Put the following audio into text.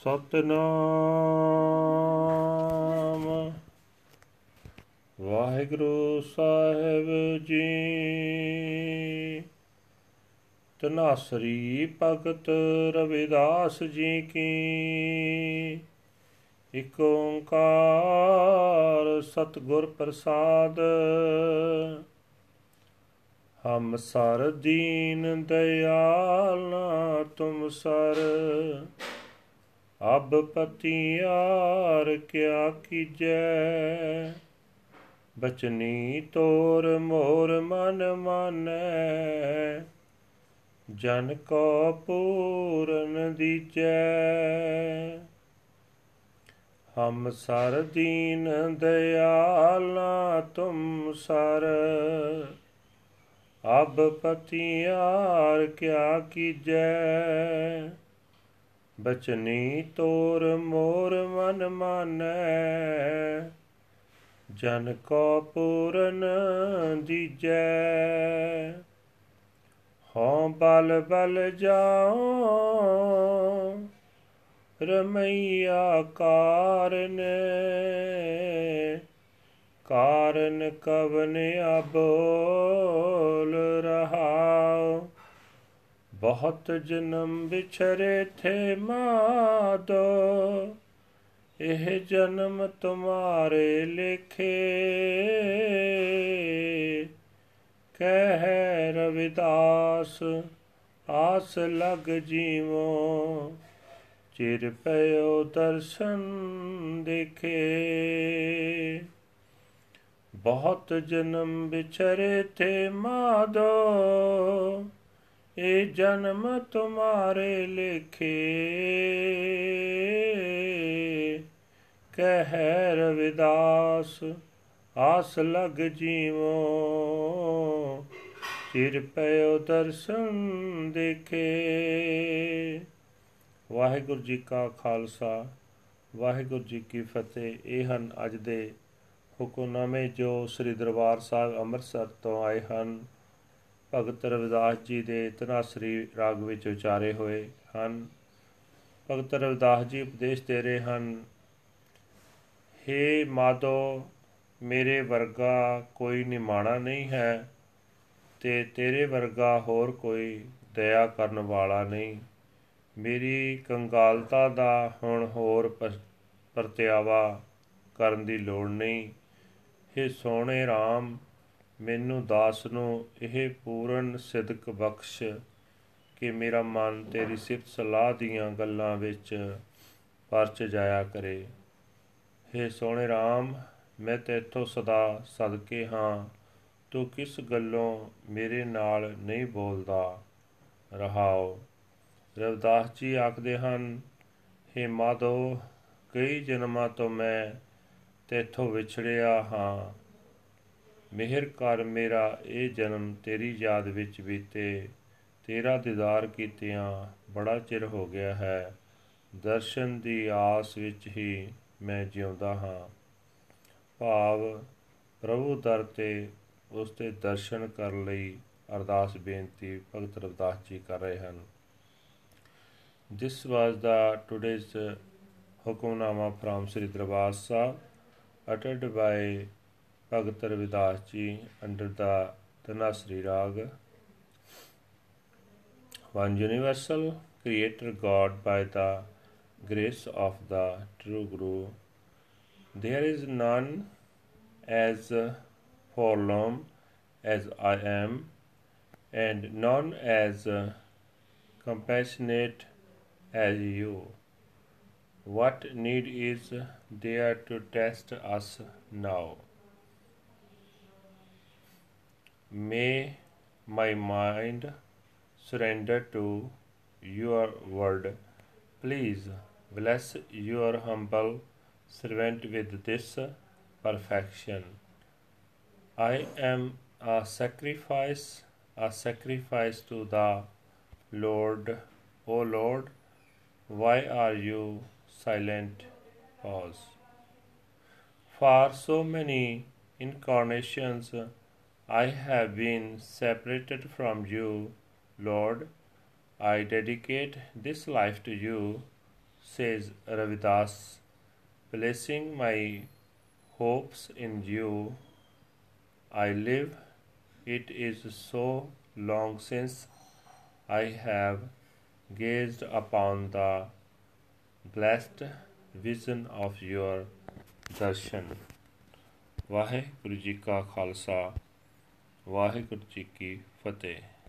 ਸਤਨਾਮ। ਵਾਹਿਗੁਰੂ ਸਾਹਿਬ ਜੀ। ਤਨਾਸਰੀ ਭਗਤ ਰਵਿਦਾਸ ਜੀ ਕੀ। ਇਕ ਓੰਕਾਰ ਸਤਗੁਰ ਪ੍ਰਸਾਦ। ਹਮ ਸਰ ਦੀਨ ਦਇਆਲ ਤੁਮ ਸਰ। ਅਬ ਪਤਿਆਰ ਕਿਆ ਕੀਜੈ? ਬਚਨੀ ਤੋਰ ਮੋਰ ਮਨ ਮਾਨੈ। ਜਨ ਕੋ ਪੂਰਨ ਦੀਜੈ। ਹਮ ਸਰ ਦੀਨ ਦਇਆਲਾ ਤੁਮ ਸਰ। ਅਬ ਪਤਿਆਰ ਕਿਆ ਕੀਜੈ? ਬਚਨੀ ਤੋਰ ਮੋਰ ਮਨ ਮਾਨੈ। ਜਨ ਕੋ ਪੂਰਨ ਦੀਜੈ। ਹਉ ਬਲ ਬਲ ਜਾਓ ਰਮਈਆ ਕਾਰਨ। ਕਾਰਨ ਕਵਨ ਅਬੋਲ ਰਹਾਓ ਬਹੁਤ ਜਨਮ ਵਿਛਰੇ ਥੇ ਮਾਦੋ। ਇਹ ਜਨਮ ਤੁਮਾਰੇ ਲਿਖੇ। ਕਹਿ ਰਵਿਦਾਸ, ਆਸ ਲਗ ਜੀਵੋ। ਚਿਰ ਪਇਓ ਦਰਸ਼ਨ ਦੇਖੇ। ਬਹੁਤ ਜਨਮ ਵਿਛਰੇ ਥੇ ਮਾਦੋ। ਇਹ ਜਨਮ ਤੁਮਾਰੇ ਲਿਖੇ। ਕਹਿ ਰਵਿਦਾਸ ਆਸ ਲਗ ਜੀਵੋ। ਚਿਰ ਪਇਓ ਦਰਸ਼ਨ ਦੇਖੇ। ਵਾਹਿਗੁਰੂ ਜੀ ਕਾ ਖਾਲਸਾ, ਵਾਹਿਗੁਰੂ ਜੀ ਕੀ ਫਤਿਹ। ਇਹ ਹਨ ਅੱਜ ਦੇ ਹੁਕਮਨਾਮੇ ਜੋ ਸ੍ਰੀ ਦਰਬਾਰ ਸਾਹਿਬ ਅੰਮ੍ਰਿਤਸਰ ਤੋਂ ਆਏ ਹਨ। ਭਗਤ ਰਵਿਦਾਸ ਜੀ ਦੇ ਤਨਾਸਰੀ ਰਾਗ ਵਿੱਚ ਉਚਾਰੇ ਹੋਏ ਹਨ। ਭਗਤ ਰਵਿਦਾਸ ਜੀ ਉਪਦੇਸ਼ ਦੇ ਰਹੇ ਹਨ हे ਮਾਦੋ ਮੇਰੇ ਵਰਗਾ ਕੋਈ ਨਿਮਾਣਾ ਨਹੀਂ ਹੈ ਤੇ ਤੇਰੇ ਵਰਗਾ ਹੋਰ ਕੋਈ ਦਇਆ ਕਰਨ ਵਾਲਾ ਨਹੀਂ। ਮੇਰੀ ਕੰਗਾਲਤਾ ਦਾ ਹੁਣ ਹੋਰ ਪਰਤਿਆਵਾ ਕਰਨ ਦੀ ਲੋੜ ਨਹੀਂ। हे ਸੋਹਣੇ RAM ਮੈਨੂੰ ਦਾਸ ਨੂੰ ਇਹ ਪੂਰਨ ਸਿਦਕ ਬਖਸ਼ ਕਿ ਮੇਰਾ ਮਨ ਤੇਰੀ ਸਿਫਤ ਸਲਾਹ ਦੀਆਂ ਗੱਲਾਂ ਵਿੱਚ ਪਰਚ ਜਾਇਆ ਕਰੇ। हे ਸੋਹਣੇ RAM ਮੈਂ ਤੇਥੋਂ ਸਦਾ ਸਦਕੇ ਹਾਂ। ਤੂੰ ਕਿਸ ਗੱਲੋਂ ਮੇਰੇ ਨਾਲ ਨਹੀਂ ਬੋਲਦਾ? ਰਹਾਓ। ਰਵਦਾਸ ਜੀ ਆਖਦੇ ਹਨ हे ਮਾਧੋ, ਕਈ ਜਨਮਾਂ ਤੋਂ ਮੈਂ ਤੇਥੋਂ ਵਿਛੜਿਆ ਹਾਂ। ਮਿਹਰ ਕਰ ਮੇਰਾ, ਇਹ ਜਨਮ ਤੇਰੀ ਯਾਦ ਵਿੱਚ ਬੀਤੇ। ਤੇਰਾ ਦੀਦਾਰ ਕੀਤਿਆਂ ਬੜਾ ਚਿਰ ਹੋ ਗਿਆ ਹੈ। ਦਰਸ਼ਨ ਦੀ ਆਸ ਵਿੱਚ ਹੀ ਮੈਂ ਜਿਉਂਦਾ ਹਾਂ। ਭਾਵ ਪ੍ਰਭੂ ਦਰ ਤੇ ਉਸ ਦੇ ਦਰਸ਼ਨ ਕਰਨ ਲਈ ਅਰਦਾਸ ਬੇਨਤੀ ਭਗਤ ਰਵਦਾਸ ਜੀ ਕਰ ਰਹੇ ਹਨ। This was the today's Hukumnama from Sri Darbar Sahib uttered by Ravidas ji under the Tanasri Rag. One universal creator God by the grace of the true Guru. There is none as forlorn as I am, and none as compassionate as you. What need is there to test us now? May my mind surrender to your word. Please bless your humble servant with this perfection. I am a sacrifice, a sacrifice to the Lord. O Lord, why are you silent? Pause. For so many incarnations, I have been separated from you, Lord. I dedicate this life to you. says Ravidas, placing my hopes in you. I live, it is so long since I have gazed upon the blessed vision of your darshan. Waheguru ji ਕਾ ਖਾਲਸਾ ਵਾਹਿਗੁਰੂ ਜੀ ਕੀ ਫਤਿਹ।